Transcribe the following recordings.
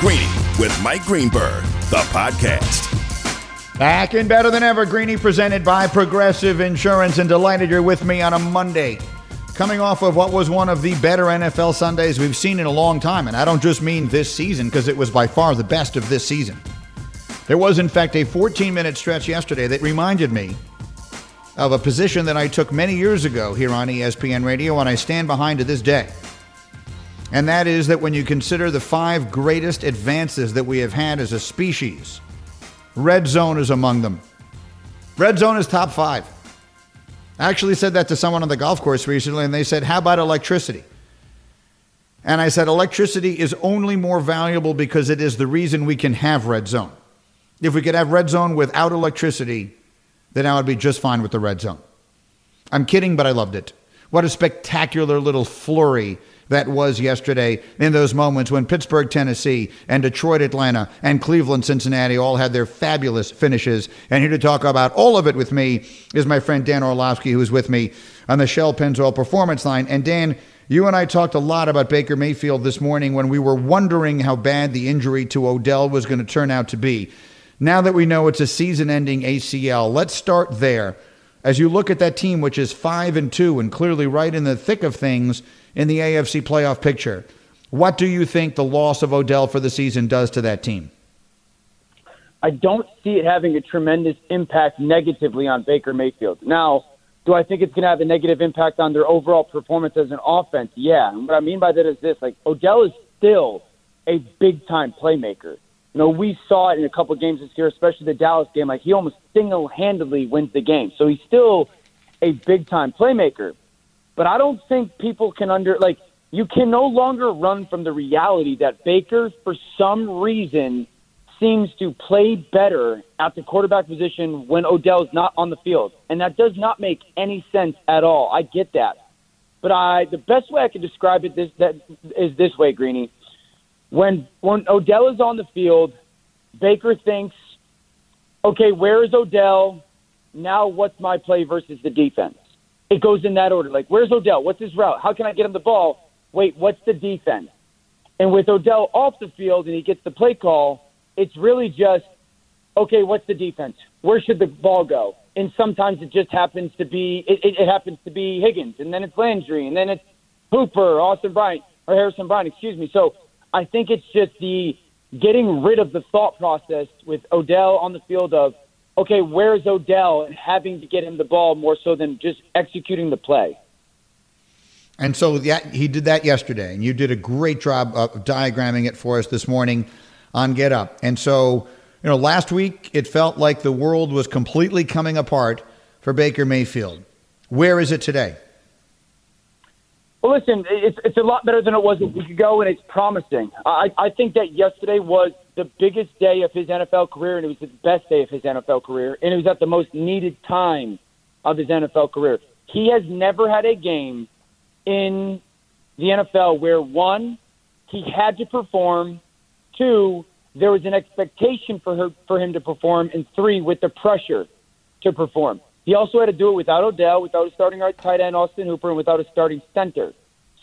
Greeny with Mike Greenberg, the podcast. Back and better than ever, Greeny presented by Progressive Insurance, and delighted you're with me on a Monday. Coming off of what was one of the better NFL Sundays we've seen in a long time, and I don't just mean this season, because it was by far the best of this season. There was, in fact, a 14 minute stretch yesterday that reminded me of a position that I took many years ago here on ESPN Radio, and I stand behind to this day. And that is that when you consider the five greatest advances that we have had as a species, red zone is among them. Red zone is top five. I actually said that to someone on the golf course recently, and they said, How about electricity? And I said, Electricity is only more valuable because it is the reason we can have red zone. If we could have red zone without electricity, then I would be just fine with the red zone. I'm kidding, but I loved it. What a spectacular little flurry that was yesterday in those moments when Pittsburgh, Tennessee, and Detroit, Atlanta, and Cleveland, Cincinnati all had their fabulous finishes. And here to talk about all of it with me is my friend Dan Orlovsky, who is with me on the Shell Pennzoil Performance Line. And Dan, you and I talked a lot about Baker Mayfield this morning when we were wondering how bad the injury to Odell was going to turn out to be. Now that we know it's a season ending ACL, let's start there. As you look at that team, which is 5 and 2 and clearly right in the thick of things in the AFC playoff picture, what do you think the loss of Odell for the season does to that team? I don't see it having a tremendous impact negatively on Baker Mayfield. Now, do I think it's going to have a negative impact on their overall performance as an offense? Yeah. And what I mean by that is this like, Odell is still a big time playmaker. You know, we saw it in a couple games this year, especially the Dallas game. Like, he almost single handedly wins the game. So he's still a big time playmaker. But I don't think people can under, like, you can no longer run from the reality that Baker, for some reason, seems to play better at the quarterback position when Odell's not on the field. And that does not make any sense at all. I get that. But I the best way I can describe it this that is this way, Greeny. When when Odell is on the field, Baker thinks, Okay, where is Odell? Now what's my play versus the defense? It goes in that order. Like, where's Odell? What's his route? How can I get him the ball? Wait, what's the defense? And with Odell off the field and he gets the play call, it's really just, okay, what's the defense? Where should the ball go? And sometimes it just happens to be it, it, it happens to be Higgins, and then it's Landry, and then it's Hooper, Austin Bryant, or Harrison Bryant, excuse me. So I think it's just the getting rid of the thought process with Odell on the field of, okay, where's Odell, and having to get him the ball more so than just executing the play. And so yeah, he did that yesterday, and you did a great job of diagramming it for us this morning on Get Up. And so, you know, last week it felt like the world was completely coming apart for Baker Mayfield. Where is it today? Well, listen, it's, it's a lot better than it was a week ago, and it's promising. I, I think that yesterday was the biggest day of his NFL career, and it was the best day of his NFL career, and it was at the most needed time of his NFL career. He has never had a game in the NFL where, one, he had to perform, two, there was an expectation for her for him to perform, and three, with the pressure to perform. He also had to do it without Odell, without a starting tight end Austin Hooper, and without a starting center.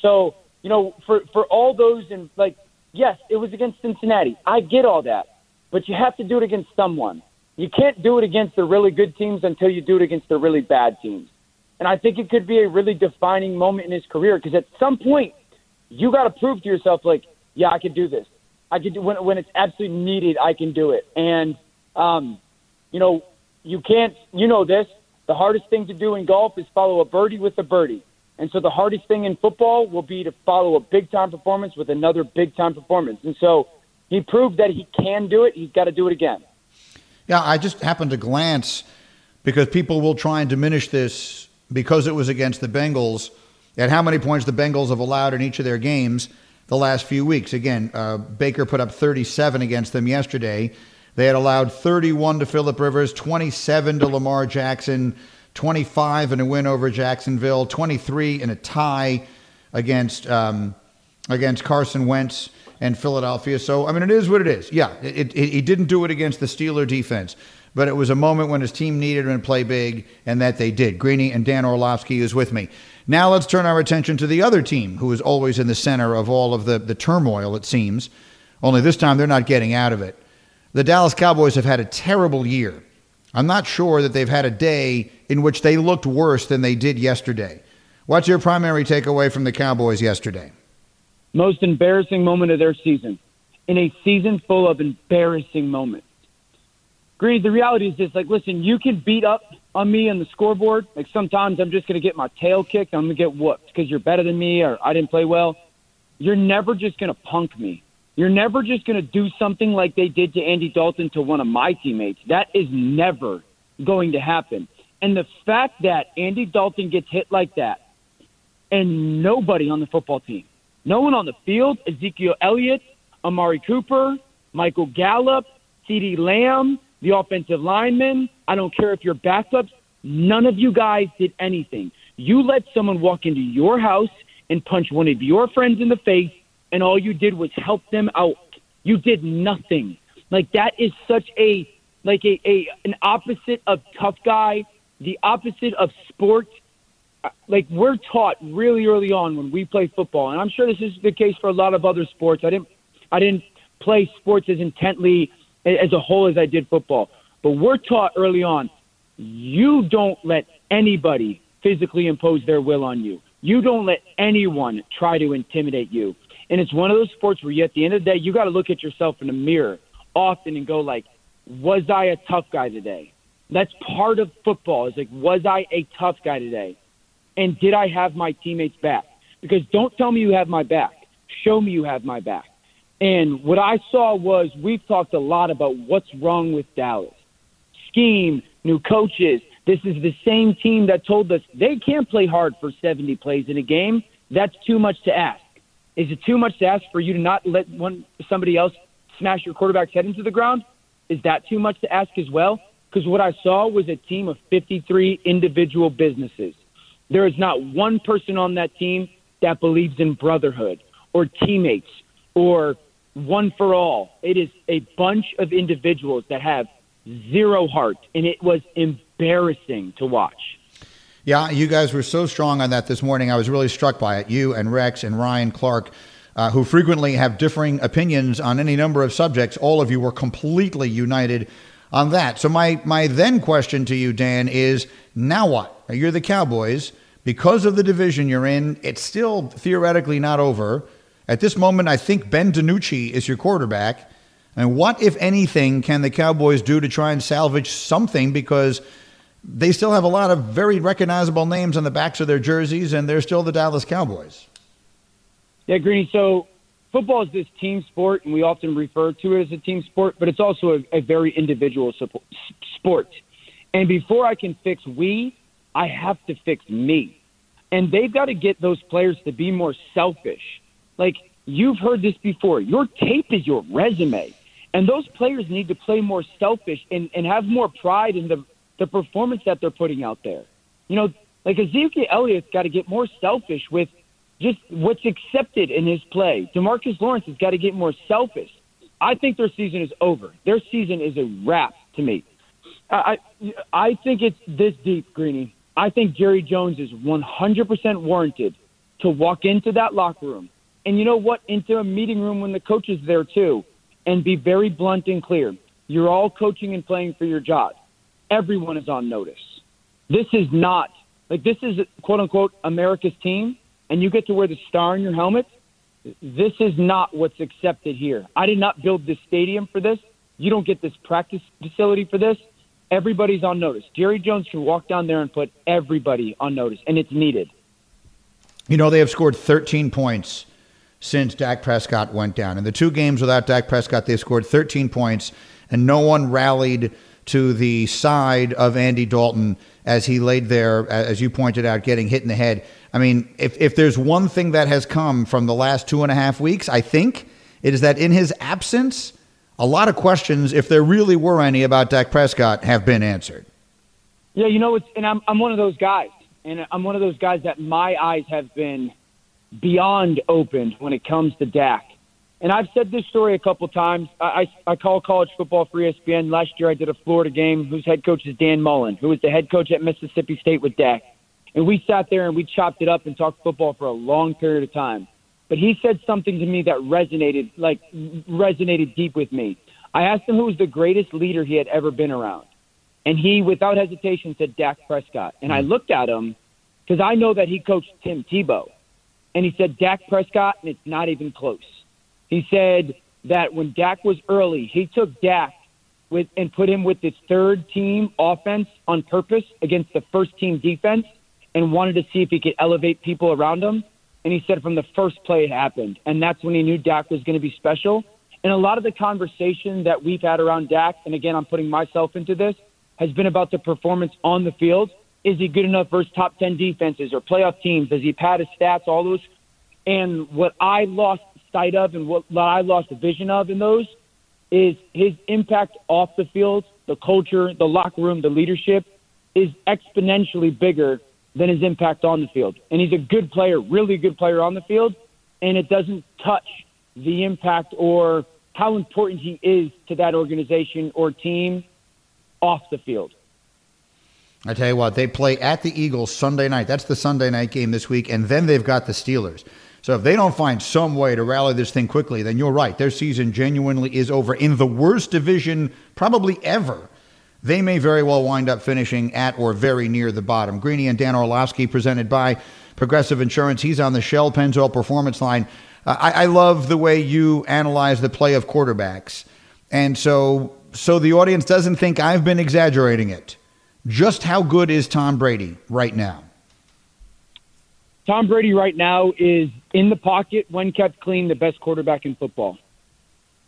So, you know, for for all those and like, yes, it was against Cincinnati. I get all that, but you have to do it against someone. You can't do it against the really good teams until you do it against the really bad teams. And I think it could be a really defining moment in his career because at some point you got to prove to yourself, like, yeah, I can do this. I can do when when it's absolutely needed. I can do it. And um, you know, you can't. You know this. The hardest thing to do in golf is follow a birdie with a birdie. And so the hardest thing in football will be to follow a big time performance with another big time performance. And so he proved that he can do it. He's got to do it again. Yeah, I just happened to glance because people will try and diminish this because it was against the Bengals at how many points the Bengals have allowed in each of their games the last few weeks. Again, uh, Baker put up 37 against them yesterday. They had allowed 31 to Philip Rivers, 27 to Lamar Jackson, 25 in a win over Jacksonville, 23 in a tie against um, against Carson Wentz and Philadelphia. So I mean, it is what it is. Yeah, it, it, he didn't do it against the Steeler defense, but it was a moment when his team needed him to play big, and that they did. Greeny and Dan Orlovsky is with me. Now let's turn our attention to the other team, who is always in the center of all of the, the turmoil, it seems, only this time they're not getting out of it. The Dallas Cowboys have had a terrible year. I'm not sure that they've had a day in which they looked worse than they did yesterday. What's your primary takeaway from the Cowboys yesterday? Most embarrassing moment of their season. In a season full of embarrassing moments. Green, the reality is this like, listen, you can beat up on me on the scoreboard. Like sometimes I'm just going to get my tail kicked. I'm going to get whooped because you're better than me or I didn't play well. You're never just going to punk me. You're never just going to do something like they did to Andy Dalton to one of my teammates. That is never going to happen. And the fact that Andy Dalton gets hit like that and nobody on the football team, no one on the field, Ezekiel Elliott, Amari Cooper, Michael Gallup, CeeDee Lamb, the offensive linemen, I don't care if you're backups, none of you guys did anything. You let someone walk into your house and punch one of your friends in the face and all you did was help them out. You did nothing. Like that is such a like a, a an opposite of tough guy, the opposite of sport. Uh, like we're taught really early on when we play football, and I'm sure this is the case for a lot of other sports. I didn't I didn't play sports as intently as a whole as I did football, but we're taught early on you don't let anybody physically impose their will on you. You don't let anyone try to intimidate you. And it's one of those sports where you, at the end of the day, you got to look at yourself in the mirror often and go like, was I a tough guy today? That's part of football. Is like, was I a tough guy today? And did I have my teammates back? Because don't tell me you have my back. Show me you have my back. And what I saw was we've talked a lot about what's wrong with Dallas. Scheme, new coaches. This is the same team that told us they can't play hard for 70 plays in a game. That's too much to ask. Is it too much to ask for you to not let one somebody else smash your quarterback's head into the ground? Is that too much to ask as well? Because what I saw was a team of 53 individual businesses. There is not one person on that team that believes in brotherhood or teammates or one for all. It is a bunch of individuals that have zero heart, and it was embarrassing to watch. Yeah, you guys were so strong on that this morning. I was really struck by it. You and Rex and Ryan Clark, uh, who frequently have differing opinions on any number of subjects, all of you were completely united on that. So my my then question to you, Dan, is now what? You're the Cowboys. Because of the division you're in, it's still theoretically not over. At this moment, I think Ben DiNucci is your quarterback. And what, if anything, can the Cowboys do to try and salvage something? Because they still have a lot of very recognizable names on the backs of their jerseys, and they're still the Dallas Cowboys. Yeah, Greeny. So football is this team sport, and we often refer to it as a team sport, but it's also a, a very individual sport. And before I can fix we, I have to fix me. And they've got to get those players to be more selfish. Like you've heard this before. Your tape is your resume. And those players need to play more selfish and, and have more pride in the the performance that they're putting out there. You know, like Ezekiel Elliott's got to get more selfish with just what's accepted in his play. Demarcus Lawrence has got to get more selfish. I think their season is over. Their season is a wrap to me. I I think it's this deep, Greeny. I think Jerry Jones is 100% warranted to walk into that locker room, and you know what, into a meeting room when the coach is there too, and be very blunt and clear. You're all coaching and playing for your job everyone is on notice. This is not like this is quote unquote America's team, and you get to wear the star in your helmet. This is not what's accepted here. I did not build this stadium for this. You don't get this practice facility for this. Everybody's on notice. Jerry Jones can walk down there and put everybody on notice, and it's needed. You know, they have scored 13 points since Dak Prescott went down. In the two games without Dak Prescott, they scored 13 points, and no one rallied to the side of Andy Dalton as he laid there, as you pointed out, getting hit in the head. I mean, if, if there's one thing that has come from the last two and a half weeks, I think it is that in his absence, a lot of questions, if there really were any about Dak Prescott, have been answered. Yeah, you know, it's, and I'm, I'm one of those guys. And I'm one of those guys that my eyes have been beyond opened when it comes to Dak. And I've said this story a couple times. I, I, I call college football for ESPN. Last year I did a Florida game whose head coach is Dan Mullen, who was the head coach at Mississippi State with Dak. And we sat there and we chopped it up and talked football for a long period of time. but he said something to me that resonated, like resonated deep with me. I asked him who was the greatest leader he had ever been around. And he, without hesitation, said Dak Prescott. And I hmm. looked at him because I know that he coached Tim Tebow. And he said Dak Prescott, and it's not even close. He said that when Dak was early, he took Dak with and put him with his third team offense on purpose against the first team defense and wanted to see if he could elevate people around him. And he said from the first play it happened. And that's when he knew Dak was going to be special. And a lot of the conversation that we've had around Dak, and again, I'm putting myself into this, has been about the performance on the field. Is he good enough versus top 10 defenses or playoff teams? Does he pad his stats? All those. And what I lost sight of and what I lost the vision of in those is his impact off the field, the culture, the locker room, the leadership is exponentially bigger than his impact on the field. And he's a good player, really good player on the field, and it doesn't touch the impact or how important he is to that organization or team off the field. I tell you what, they play at the Eagles Sunday night. That's the Sunday night game this week, and then they've got the Steelers. So if they don't find some way to rally this thing quickly, then you're right. Their season genuinely is over in the worst division probably ever. They may very well wind up finishing at or very near the bottom. Greeny and Dan Orlovsky presented by Progressive Insurance. He's on the Shell Pennzoil Performance Line. Uh, I, I love the way you analyze the play of quarterbacks. And so so the audience doesn't think I've been exaggerating it. Just how good is Tom Brady right now? Tom Brady right now is in the pocket when kept clean, the best quarterback in football.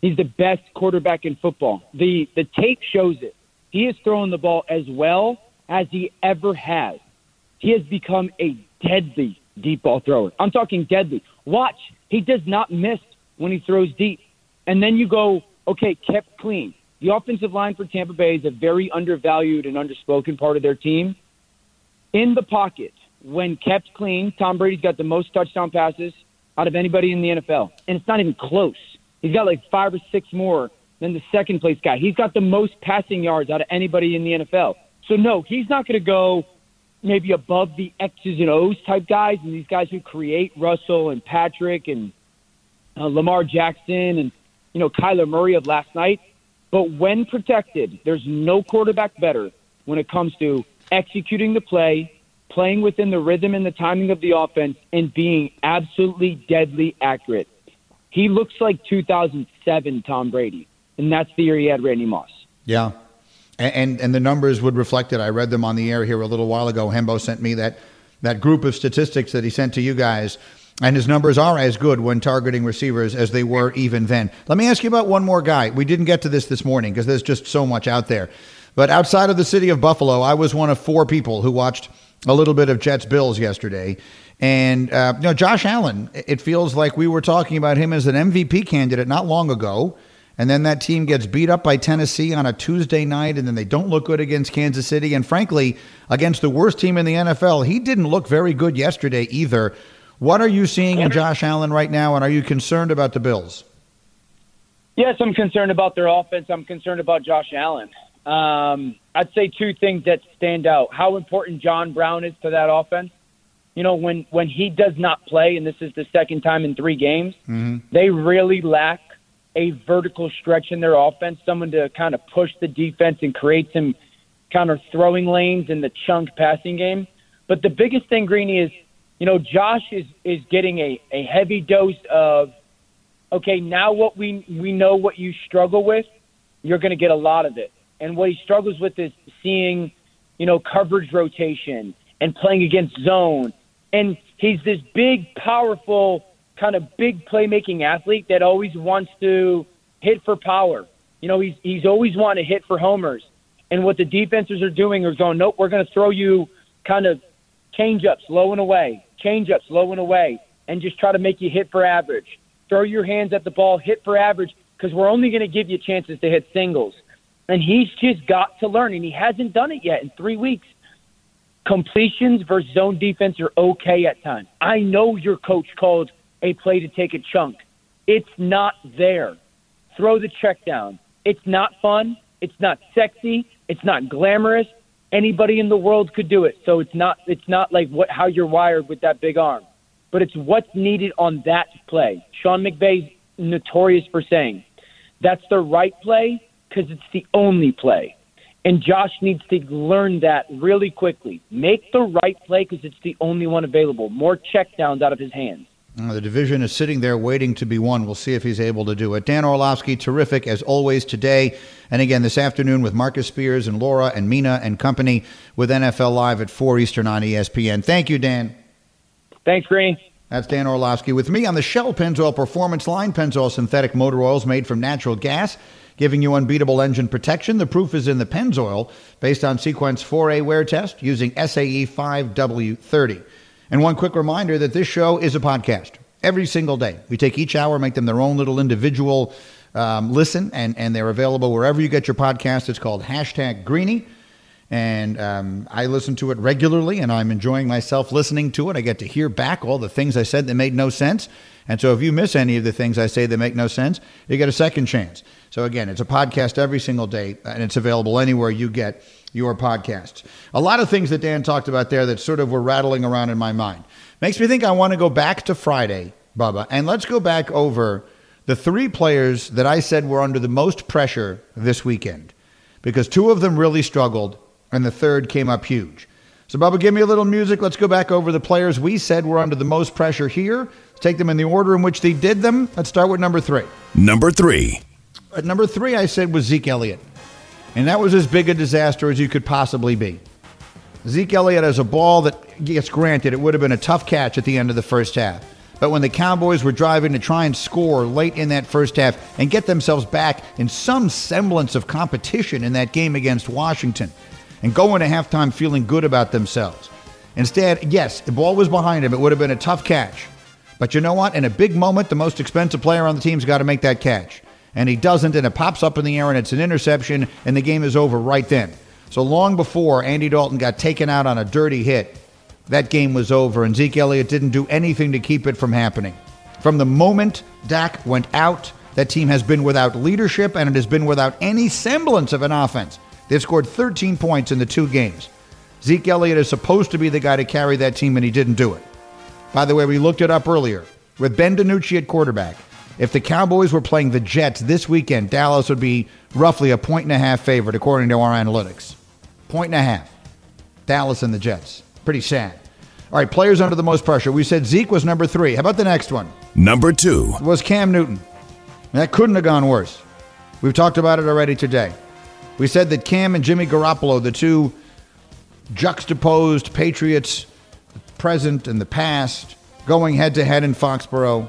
He's the best quarterback in football. The the tape shows it. He is throwing the ball as well as he ever has. He has become a deadly deep ball thrower. I'm talking deadly. Watch, he does not miss when he throws deep. And then you go, okay, kept clean. The offensive line for Tampa Bay is a very undervalued and underspoken part of their team. In the pocket, when kept clean, Tom Brady's got the most touchdown passes out of anybody in the NFL. And it's not even close. He's got like five or six more than the second place guy. He's got the most passing yards out of anybody in the NFL. So, no, he's not going to go maybe above the X's and O's type guys and these guys who create Russell and Patrick and uh, Lamar Jackson and, you know, Kyler Murray of last night. But when protected, there's no quarterback better when it comes to executing the play, playing within the rhythm and the timing of the offense, and being absolutely deadly accurate. He looks like 2007 Tom Brady, and that's the year he had Randy Moss. Yeah. And, and, and the numbers would reflect it. I read them on the air here a little while ago. Hembo sent me that that group of statistics that he sent to you guys and his numbers are as good when targeting receivers as they were even then. Let me ask you about one more guy. We didn't get to this this morning because there's just so much out there. But outside of the city of Buffalo, I was one of four people who watched a little bit of Jets Bills yesterday. And, uh, you know, Josh Allen, it feels like we were talking about him as an MVP candidate not long ago. And then that team gets beat up by Tennessee on a Tuesday night, and then they don't look good against Kansas City. And frankly, against the worst team in the NFL, he didn't look very good yesterday either. What are you seeing in Josh Allen right now, and are you concerned about the Bills? Yes, I'm concerned about their offense. I'm concerned about Josh Allen. Um, I'd say two things that stand out: how important John Brown is to that offense. You know, when when he does not play, and this is the second time in three games, mm-hmm. they really lack a vertical stretch in their offense, someone to kind of push the defense and create some kind of throwing lanes in the chunk passing game. But the biggest thing, Greeny, is you know, Josh is is getting a, a heavy dose of okay, now what we we know what you struggle with, you're going to get a lot of it. And what he struggles with is seeing, you know, coverage rotation and playing against zone. And he's this big, powerful, kind of big playmaking athlete that always wants to hit for power. You know, he's he's always wanting to hit for homers. And what the defenses are doing is going, nope, we're going to throw you kind of change ups low and away, changeups low and away, and just try to make you hit for average. Throw your hands at the ball, hit for average, because we're only going to give you chances to hit singles. And he's just got to learn, and he hasn't done it yet in three weeks. Completions versus zone defense are okay at times. I know your coach called a play to take a chunk. It's not there. Throw the check down. It's not fun. It's not sexy. It's not glamorous anybody in the world could do it. So it's not it's not like what how you're wired with that big arm. but it's what's needed on that play. Sean McVay's notorious for saying that's the right play because it's the only play. And Josh needs to learn that really quickly. Make the right play because it's the only one available. More checkdowns out of his hands. The division is sitting there waiting to be won. We'll see if he's able to do it. Dan Orlovsky, terrific as always today. And again this afternoon with Marcus Spears and Laura and Mina and company with NFL Live at 4 Eastern on ESPN. Thank you, Dan. Thanks, Green. That's Dan Orlovsky with me on the Shell Pennzoil Performance Line. Pennzoil synthetic motor oils made from natural gas, giving you unbeatable engine protection. The proof is in the Pennzoil, based on Sequence 4A wear test using SAE 5W30. And one quick reminder that this show is a podcast every single day. We take each hour, make them their own little individual um, listen, and, and they're available wherever you get your podcast. It's called hashtag Greeny. And um, I listen to it regularly, and I'm enjoying myself listening to it. I get to hear back all the things I said that made no sense. And so if you miss any of the things I say that make no sense, you get a second chance. So again, it's a podcast every single day, and it's available anywhere you get your podcasts. A lot of things that Dan talked about there that sort of were rattling around in my mind. Makes me think I want to go back to Friday, Bubba, and let's go back over the three players that I said were under the most pressure this weekend because two of them really struggled and the third came up huge. So, Bubba, give me a little music. Let's go back over the players we said were under the most pressure here. Take them in the order in which they did them. Let's start with number three. Number three. At number three, I said was Zeke Elliott. And that was as big a disaster as you could possibly be. Zeke Elliott has a ball that gets granted. It would have been a tough catch at the end of the first half. But when the Cowboys were driving to try and score late in that first half and get themselves back in some semblance of competition in that game against Washington and go into halftime feeling good about themselves. Instead, yes, the ball was behind him. It would have been a tough catch. But you know what? In a big moment, the most expensive player on the team's got to make that catch and he doesn't, and it pops up in the air, and it's an interception, and the game is over right then. So long before Andy Dalton got taken out on a dirty hit, that game was over, and Zeke Elliott didn't do anything to keep it from happening. From the moment Dak went out, that team has been without leadership, and it has been without any semblance of an offense. They've scored 13 points in the two games. Zeke Elliott is supposed to be the guy to carry that team, and he didn't do it. By the way, we looked it up earlier. With Ben DiNucci at quarterback, if the Cowboys were playing the Jets this weekend, Dallas would be roughly a point and a half favorite, according to our analytics. Point and a half. Dallas and the Jets. Pretty sad. All right, players under the most pressure. We said Zeke was number three. How about the next one? Number two. Was Cam Newton. That couldn't have gone worse. We've talked about it already today. We said that Cam and Jimmy Garoppolo, the two juxtaposed Patriots, present and the past, going head to head in Foxborough,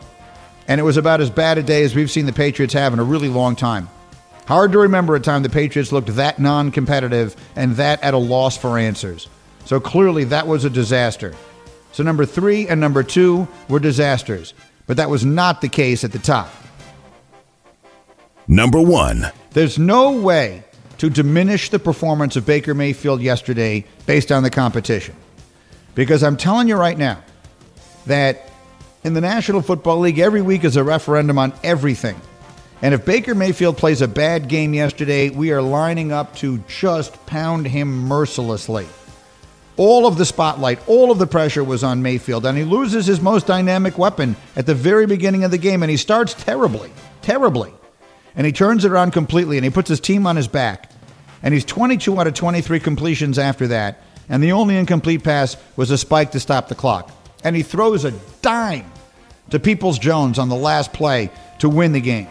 and it was about as bad a day as we've seen the Patriots have in a really long time. Hard to remember a time the Patriots looked that non competitive and that at a loss for answers. So clearly that was a disaster. So number three and number two were disasters, but that was not the case at the top. Number one. There's no way to diminish the performance of Baker Mayfield yesterday based on the competition. Because I'm telling you right now that in the National Football League, every week is a referendum on everything. And if Baker Mayfield plays a bad game yesterday, we are lining up to just pound him mercilessly. All of the spotlight, all of the pressure was on Mayfield, and he loses his most dynamic weapon at the very beginning of the game, and he starts terribly, terribly. And he turns it around completely, and he puts his team on his back. And he's 22 out of 23 completions after that, and the only incomplete pass was a spike to stop the clock. And he throws a dime to Peoples Jones on the last play to win the game.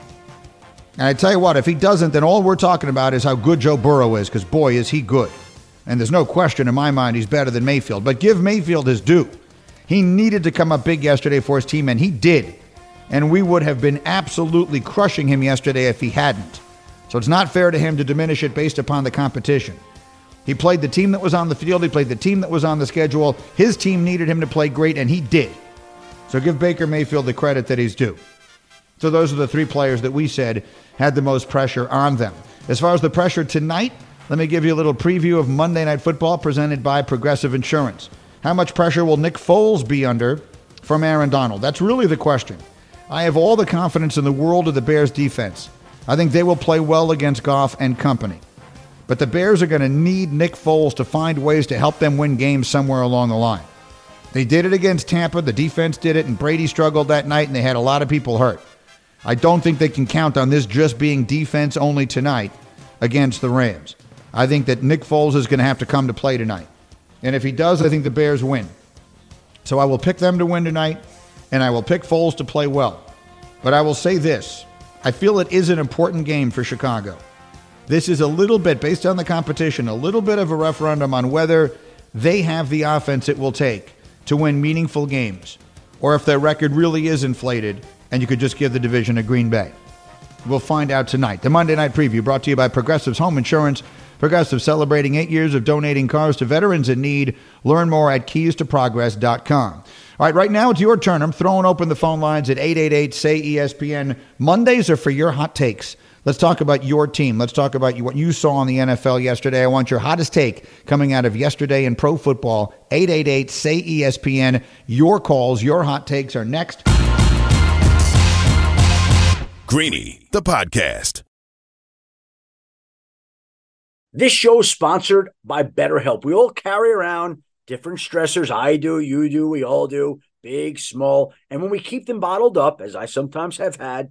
And I tell you what, if he doesn't, then all we're talking about is how good Joe Burrow is, because boy, is he good. And there's no question in my mind he's better than Mayfield. But give Mayfield his due. He needed to come up big yesterday for his team, and he did. And we would have been absolutely crushing him yesterday if he hadn't. So it's not fair to him to diminish it based upon the competition. He played the team that was on the field, he played the team that was on the schedule. His team needed him to play great, and he did. So give Baker Mayfield the credit that he's due. So those are the three players that we said had the most pressure on them. As far as the pressure tonight, let me give you a little preview of Monday Night Football presented by Progressive Insurance. How much pressure will Nick Foles be under from Aaron Donald? That's really the question. I have all the confidence in the world of the Bears defense. I think they will play well against Goff and company. But the Bears are going to need Nick Foles to find ways to help them win games somewhere along the line. They did it against Tampa. The defense did it, and Brady struggled that night, and they had a lot of people hurt. I don't think they can count on this just being defense only tonight against the Rams. I think that Nick Foles is going to have to come to play tonight. And if he does, I think the Bears win. So I will pick them to win tonight, and I will pick Foles to play well. But I will say this I feel it is an important game for Chicago. This is a little bit, based on the competition, a little bit of a referendum on whether they have the offense it will take to win meaningful games, or if their record really is inflated and you could just give the division to Green Bay. We'll find out tonight. The Monday Night Preview brought to you by Progressive's Home Insurance. Progressive celebrating eight years of donating cars to veterans in need. Learn more at keystoprogress.com. All right, right now it's your turn. I'm throwing open the phone lines at 888 say ESPN. Mondays are for your hot takes. Let's talk about your team. Let's talk about what you saw in the NFL yesterday. I want your hottest take coming out of yesterday in pro football. 888 say ESPN. Your calls, your hot takes are next. Greeny, the podcast. This show is sponsored by BetterHelp. We all carry around different stressors. I do, you do, we all do, big, small. And when we keep them bottled up, as I sometimes have had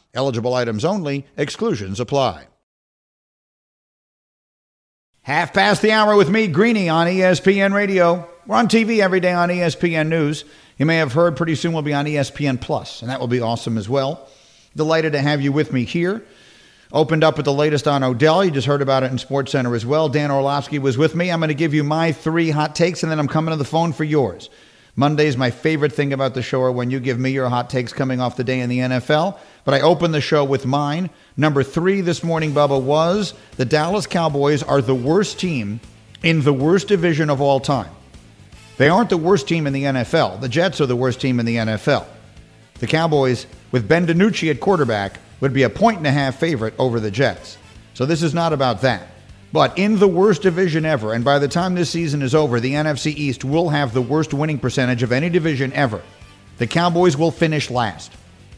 Eligible items only, exclusions apply. Half past the hour with me, Greeny, on ESPN Radio. We're on TV every day on ESPN News. You may have heard pretty soon we'll be on ESPN Plus, and that will be awesome as well. Delighted to have you with me here. Opened up with the latest on Odell. You just heard about it in Sports Center as well. Dan Orlovsky was with me. I'm going to give you my three hot takes, and then I'm coming to the phone for yours. Monday's my favorite thing about the show are when you give me your hot takes coming off the day in the NFL. But I opened the show with mine. Number three this morning, Bubba, was the Dallas Cowboys are the worst team in the worst division of all time. They aren't the worst team in the NFL. The Jets are the worst team in the NFL. The Cowboys, with Ben DiNucci at quarterback, would be a point and a half favorite over the Jets. So this is not about that. But in the worst division ever, and by the time this season is over, the NFC East will have the worst winning percentage of any division ever. The Cowboys will finish last.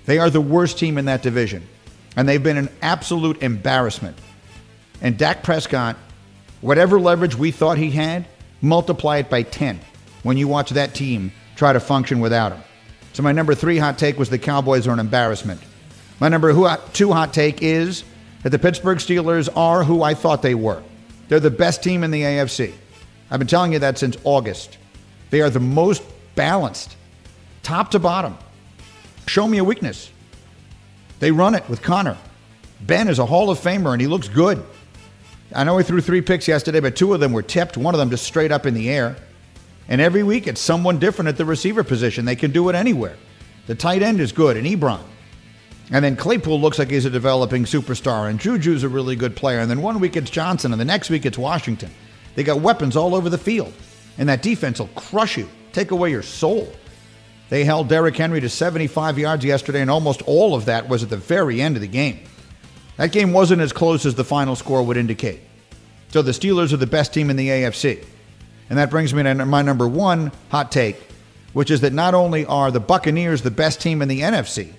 They are the worst team in that division, and they've been an absolute embarrassment. And Dak Prescott, whatever leverage we thought he had, multiply it by 10 when you watch that team try to function without him. So my number three hot take was the Cowboys are an embarrassment. My number two hot take is that the Pittsburgh Steelers are who I thought they were. They're the best team in the AFC. I've been telling you that since August. They are the most balanced, top to bottom. Show me a weakness. They run it with Connor. Ben is a Hall of Famer and he looks good. I know he threw three picks yesterday, but two of them were tipped, one of them just straight up in the air. And every week it's someone different at the receiver position. They can do it anywhere. The tight end is good, and Ebron. And then Claypool looks like he's a developing superstar, and Juju's a really good player. And then one week it's Johnson, and the next week it's Washington. They got weapons all over the field, and that defense will crush you, take away your soul. They held Derrick Henry to 75 yards yesterday, and almost all of that was at the very end of the game. That game wasn't as close as the final score would indicate. So the Steelers are the best team in the AFC. And that brings me to my number one hot take, which is that not only are the Buccaneers the best team in the NFC,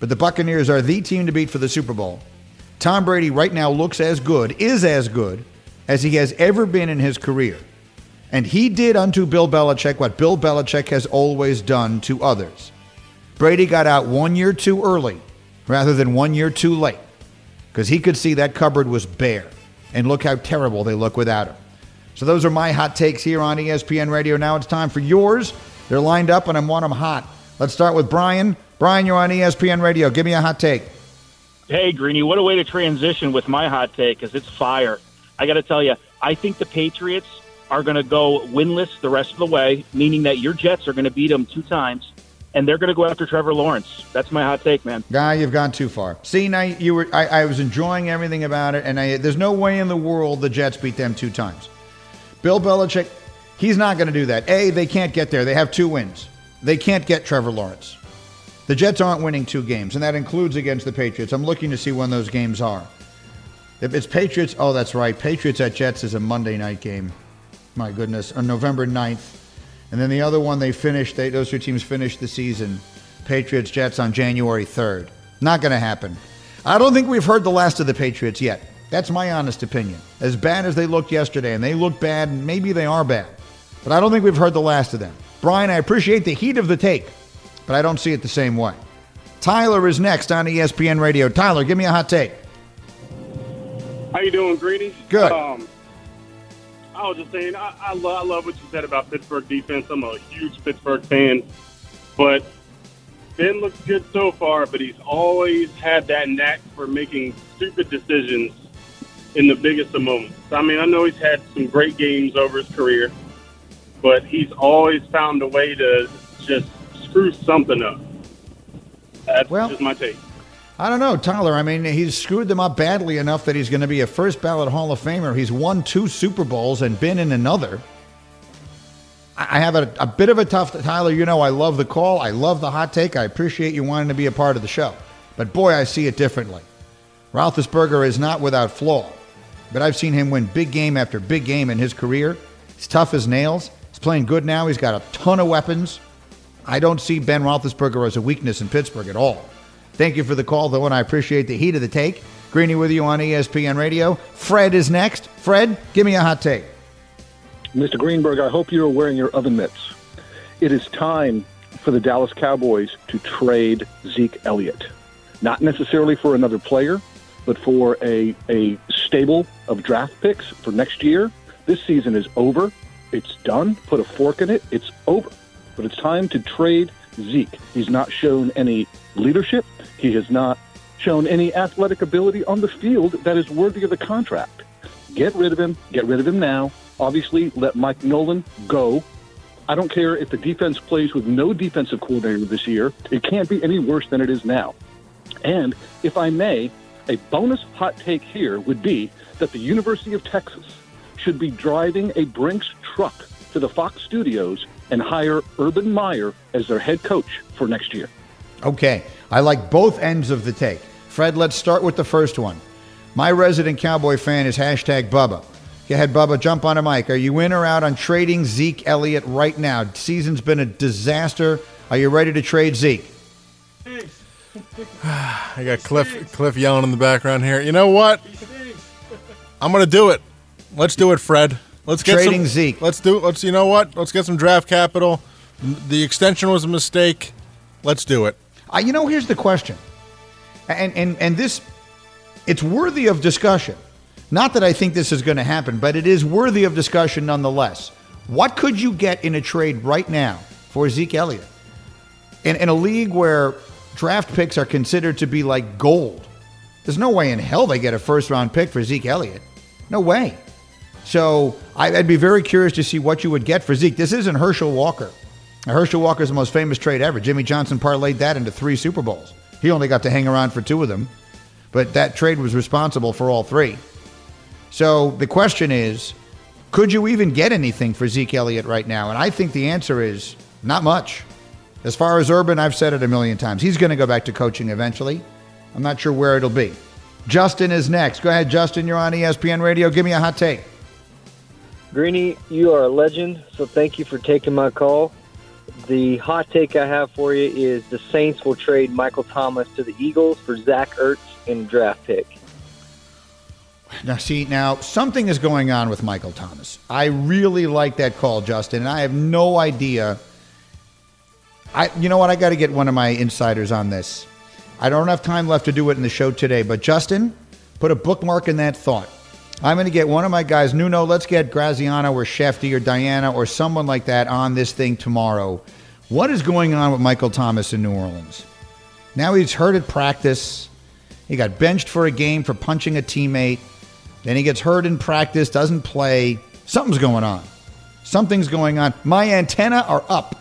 but the Buccaneers are the team to beat for the Super Bowl. Tom Brady right now looks as good, is as good as he has ever been in his career. And he did unto Bill Belichick what Bill Belichick has always done to others. Brady got out one year too early rather than one year too late because he could see that cupboard was bare. And look how terrible they look without him. So those are my hot takes here on ESPN Radio. Now it's time for yours. They're lined up and I want them hot. Let's start with Brian. Brian, you're on ESPN Radio. Give me a hot take. Hey, Greeny, what a way to transition with my hot take because it's fire. I got to tell you, I think the Patriots are going to go winless the rest of the way, meaning that your Jets are going to beat them two times, and they're going to go after Trevor Lawrence. That's my hot take, man. Guy, you've gone too far. See, now you were. I, I was enjoying everything about it, and I, there's no way in the world the Jets beat them two times. Bill Belichick, he's not going to do that. A, they can't get there. They have two wins. They can't get Trevor Lawrence. The Jets aren't winning two games, and that includes against the Patriots. I'm looking to see when those games are. If it's Patriots, oh, that's right. Patriots at Jets is a Monday night game. My goodness, on November 9th. And then the other one they finished, they, those two teams finished the season. Patriots, Jets on January 3rd. Not going to happen. I don't think we've heard the last of the Patriots yet. That's my honest opinion. As bad as they looked yesterday, and they look bad, and maybe they are bad, but I don't think we've heard the last of them. Brian, I appreciate the heat of the take, but I don't see it the same way. Tyler is next on ESPN Radio. Tyler, give me a hot take. How you doing, Greeny? Good. Um, I was just saying, I, I, love, I love what you said about Pittsburgh defense. I'm a huge Pittsburgh fan, but Ben looks good so far, but he's always had that knack for making stupid decisions in the biggest of moments. I mean, I know he's had some great games over his career, but he's always found a way to just screw something up. That's Well- just my take. I don't know, Tyler. I mean, he's screwed them up badly enough that he's going to be a first ballot Hall of Famer. He's won two Super Bowls and been in another. I have a, a bit of a tough, Tyler. You know, I love the call. I love the hot take. I appreciate you wanting to be a part of the show. But boy, I see it differently. Roethlisberger is not without flaw, but I've seen him win big game after big game in his career. He's tough as nails. He's playing good now. He's got a ton of weapons. I don't see Ben Roethlisberger as a weakness in Pittsburgh at all. Thank you for the call, though, and I appreciate the heat of the take. Greeny with you on ESPN Radio. Fred is next. Fred, give me a hot take. Mr. Greenberg, I hope you're wearing your oven mitts. It is time for the Dallas Cowboys to trade Zeke Elliott. Not necessarily for another player, but for a, a stable of draft picks for next year. This season is over. It's done. Put a fork in it. It's over. But it's time to trade Zeke. He's not shown any leadership. He has not shown any athletic ability on the field that is worthy of the contract. Get rid of him. Get rid of him now. Obviously, let Mike Nolan go. I don't care if the defense plays with no defensive coordinator this year. It can't be any worse than it is now. And if I may, a bonus hot take here would be that the University of Texas should be driving a Brinks truck to the Fox studios and hire Urban Meyer as their head coach for next year. Okay, I like both ends of the take. Fred, let's start with the first one. My resident Cowboy fan is hashtag Bubba. Go ahead, Bubba, jump on a mic. Are you in or out on trading Zeke Elliott right now? Season's been a disaster. Are you ready to trade Zeke? I got Cliff Cliff yelling in the background here. You know what? I'm gonna do it. Let's do it, Fred. Let's get Trading some, Zeke. Let's do. Let's. You know what? Let's get some draft capital. The extension was a mistake. Let's do it. Uh, you know, here's the question, and and and this, it's worthy of discussion. Not that I think this is going to happen, but it is worthy of discussion nonetheless. What could you get in a trade right now for Zeke Elliott? In, in a league where draft picks are considered to be like gold, there's no way in hell they get a first round pick for Zeke Elliott. No way. So I'd be very curious to see what you would get for Zeke. This isn't Herschel Walker. Now, Herschel Walker's the most famous trade ever. Jimmy Johnson parlayed that into three Super Bowls. He only got to hang around for two of them, but that trade was responsible for all three. So the question is, could you even get anything for Zeke Elliott right now? And I think the answer is not much. As far as Urban, I've said it a million times. He's going to go back to coaching eventually. I'm not sure where it'll be. Justin is next. Go ahead, Justin. You're on ESPN Radio. Give me a hot take. Greeny, you are a legend, so thank you for taking my call. The hot take I have for you is the Saints will trade Michael Thomas to the Eagles for Zach Ertz in draft pick. Now, see, now something is going on with Michael Thomas. I really like that call, Justin, and I have no idea. I, you know what? I got to get one of my insiders on this. I don't have time left to do it in the show today, but Justin, put a bookmark in that thought. I'm going to get one of my guys, Nuno, let's get Graziano or Schefty or Dianna or someone like that on this thing tomorrow. What is going on with Michael Thomas in New Orleans? Now he's hurt at practice. He got benched for a game for punching a teammate. Then he gets hurt in practice, doesn't play. Something's going on. Something's going on. My antenna are up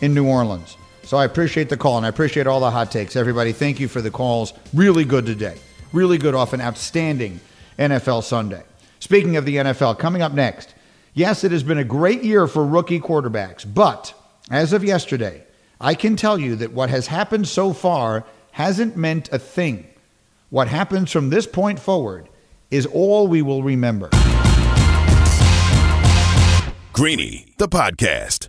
in New Orleans. So I appreciate the call and I appreciate all the hot takes. Everybody, thank you for the calls. Really good today. Really good off an outstanding NFL Sunday. Speaking of the NFL, coming up next, yes, it has been a great year for rookie quarterbacks, but as of yesterday, I can tell you that what has happened so far hasn't meant a thing. What happens from this point forward is all we will remember. Greeny, the podcast.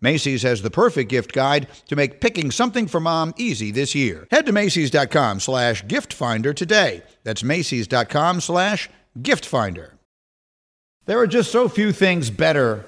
Macy's has the perfect gift guide to make picking something for mom easy this year. Head to Macy's.com slash gift finder today. That's Macy's.com slash gift finder. There are just so few things better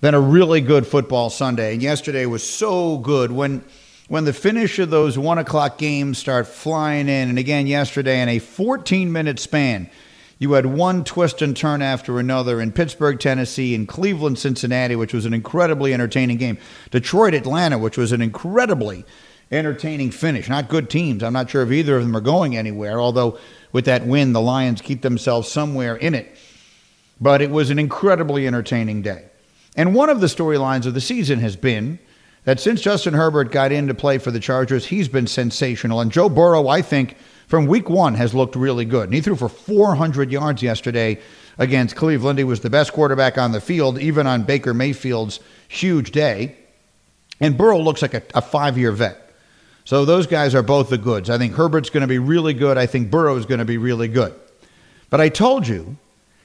than a really good football Sunday. And yesterday was so good when when the finish of those one o'clock games start flying in, and again yesterday in a 14 minute span. You had one twist and turn after another in Pittsburgh, Tennessee, in Cleveland, Cincinnati, which was an incredibly entertaining game. Detroit, Atlanta, which was an incredibly entertaining finish. Not good teams. I'm not sure if either of them are going anywhere, although with that win, the Lions keep themselves somewhere in it. But it was an incredibly entertaining day. And one of the storylines of the season has been that since Justin Herbert got in to play for the Chargers, he's been sensational. And Joe Burrow, I think, from week one has looked really good. And he threw for 400 yards yesterday against Cleveland. He was the best quarterback on the field, even on Baker Mayfield's huge day. And Burrow looks like a, a five year vet. So those guys are both the goods. I think Herbert's going to be really good. I think Burrow's going to be really good. But I told you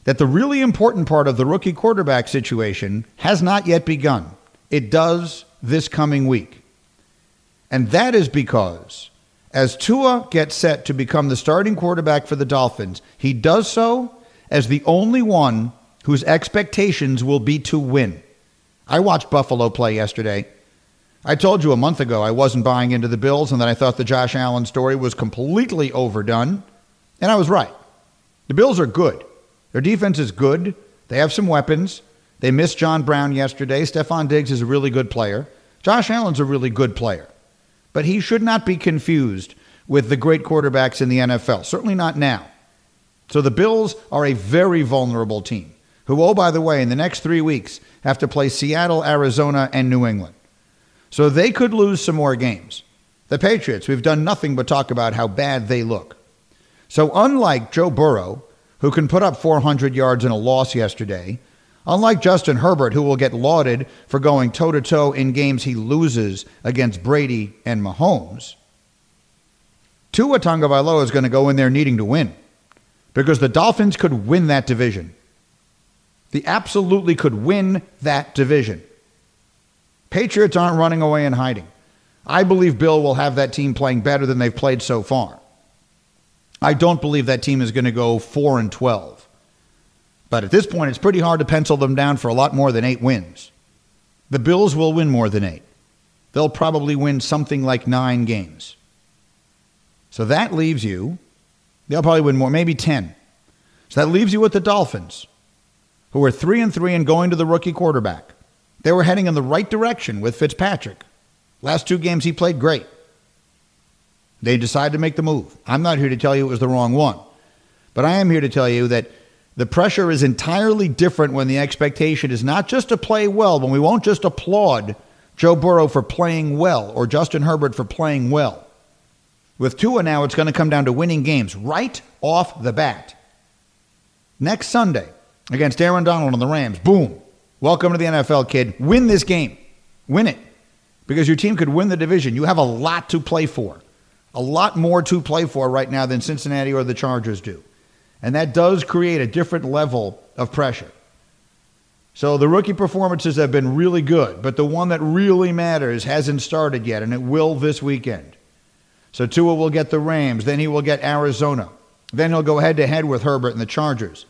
that the really important part of the rookie quarterback situation has not yet begun. It does this coming week. And that is because as Tua gets set to become the starting quarterback for the Dolphins, he does so as the only one whose expectations will be to win. I watched Buffalo play yesterday. I told you a month ago I wasn't buying into the Bills and that I thought the Josh Allen story was completely overdone. And I was right. The Bills are good. Their defense is good. They have some weapons. They missed John Brown yesterday. Stefon Diggs is a really good player. Josh Allen's a really good player. But he should not be confused with the great quarterbacks in the NFL, certainly not now. So the Bills are a very vulnerable team, who, oh, by the way, in the next three weeks have to play Seattle, Arizona, and New England. So they could lose some more games. The Patriots, we've done nothing but talk about how bad they look. So, unlike Joe Burrow, who can put up 400 yards in a loss yesterday, Unlike Justin Herbert, who will get lauded for going toe to toe in games he loses against Brady and Mahomes, Tua Tagovailoa is going to go in there needing to win because the Dolphins could win that division. They absolutely could win that division. Patriots aren't running away and hiding. I believe Bill will have that team playing better than they've played so far. I don't believe that team is going to go 4 and 12. But at this point, it's pretty hard to pencil them down for a lot more than eight wins. The Bills will win more than eight. They'll probably win something like nine games. So that leaves you, they'll probably win more, maybe 10. So that leaves you with the Dolphins, who are 3 and 3 and going to the rookie quarterback. They were heading in the right direction with Fitzpatrick. Last two games, he played great. They decided to make the move. I'm not here to tell you it was the wrong one, but I am here to tell you that the pressure is entirely different when the expectation is not just to play well, when we won't just applaud Joe Burrow for playing well or Justin Herbert for playing well. With Tua now, it's going to come down to winning games right off the bat. Next Sunday against Aaron Donald and the Rams, boom. Welcome to the NFL, kid. Win this game. Win it because your team could win the division. You have a lot to play for, a lot more to play for right now than Cincinnati or the Chargers do. And that does create a different level of pressure. So the rookie performances have been really good, but the one that really matters hasn't started yet, and it will this weekend. So Tua will get the Rams, then he will get Arizona. Then he'll go head to head with Herbert and the Chargers.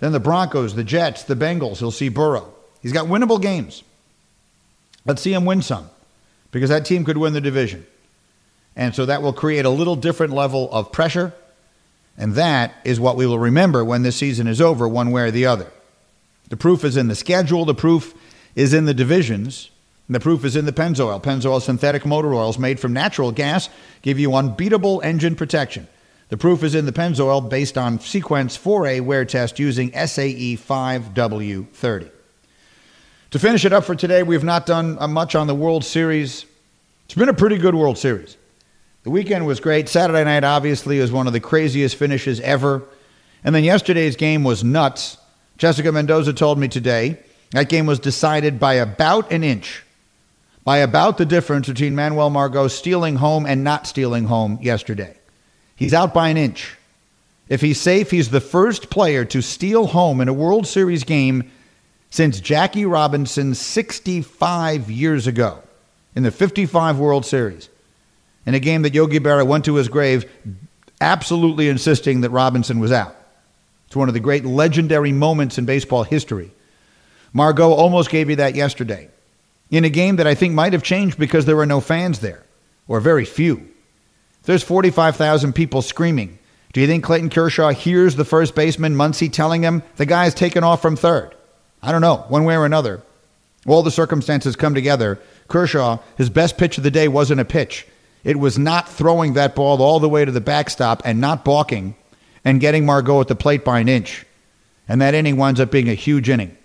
Then the Broncos, the Jets, the Bengals. He'll see Burrow. He's got winnable games. Let's see him win some because that team could win the division. And so that will create a little different level of pressure. And that is what we will remember when this season is over, one way or the other. The proof is in the schedule, the proof is in the divisions, and the proof is in the Pennzoil. Pennzoil synthetic motor oils made from natural gas give you unbeatable engine protection. The proof is in the Pennzoil based on Sequence 4A wear test using SAE 5W30. To finish it up for today, we've not done uh, much on the World Series. It's been a pretty good World Series. The weekend was great. Saturday night, obviously, was one of the craziest finishes ever. And then yesterday's game was nuts. Jessica Mendoza told me today that game was decided by about an inch, by about the difference between Manuel Margot stealing home and not stealing home yesterday. He's out by an inch. If he's safe, he's the first player to steal home in a World Series game since Jackie Robinson 65 years ago in the 55 World Series. In a game that Yogi Berra went to his grave absolutely insisting that Robinson was out. It's one of the great legendary moments in baseball history. Margot almost gave you that yesterday in a game that I think might have changed because there were no fans there, or very few. There's 45,000 people screaming. Do you think Clayton Kershaw hears the first baseman Muncy telling him the guy's taken off from third? I don't know, one way or another. All the circumstances come together. Kershaw, his best pitch of the day wasn't a pitch. It was not throwing that ball all the way to the backstop and not balking and getting Margot at the plate by an inch. And that inning winds up being a huge inning.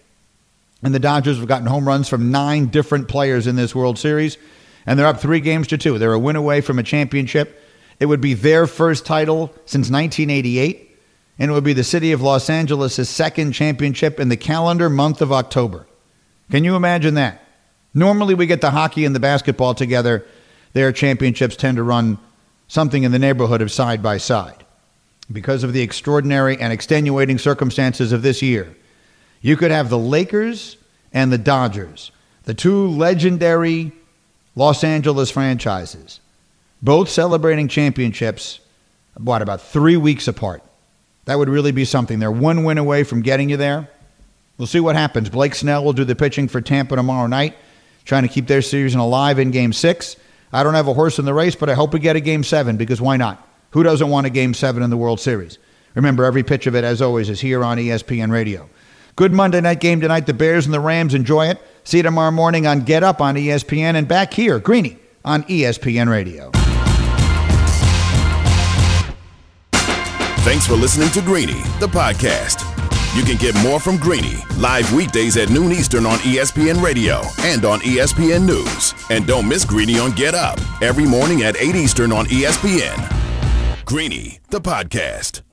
And the Dodgers have gotten home runs from nine different players in this World Series, and they're up three games to two. They're a win away from a championship. It would be their first title since 1988 and it would be the city of Los Angeles' second championship in the calendar month of October. Can you imagine that? Normally, we get the hockey and the basketball together. Their championships tend to run something in the neighborhood of side by side. Because of the extraordinary and extenuating circumstances of this year, you could have the Lakers and the Dodgers, the two legendary Los Angeles franchises, both celebrating championships, what, about three weeks apart. That would really be something. They're one win away from getting you there. We'll see what happens. Blake Snell will do the pitching for Tampa tomorrow night, trying to keep their season alive in game six. I don't have a horse in the race, but I hope we get a game seven because why not? Who doesn't want a game seven in the World Series? Remember, every pitch of it, as always, is here on ESPN Radio. Good Monday night game tonight. The Bears and the Rams enjoy it. See you tomorrow morning on Get Up on ESPN and back here, Greeny on ESPN Radio. Thanks for listening to Greeny, the podcast. You can get more from Greeny live weekdays at noon Eastern on ESPN Radio and on ESPN News. And don't miss Greeny on Get Up every morning at 8 Eastern on ESPN. Greeny, the podcast.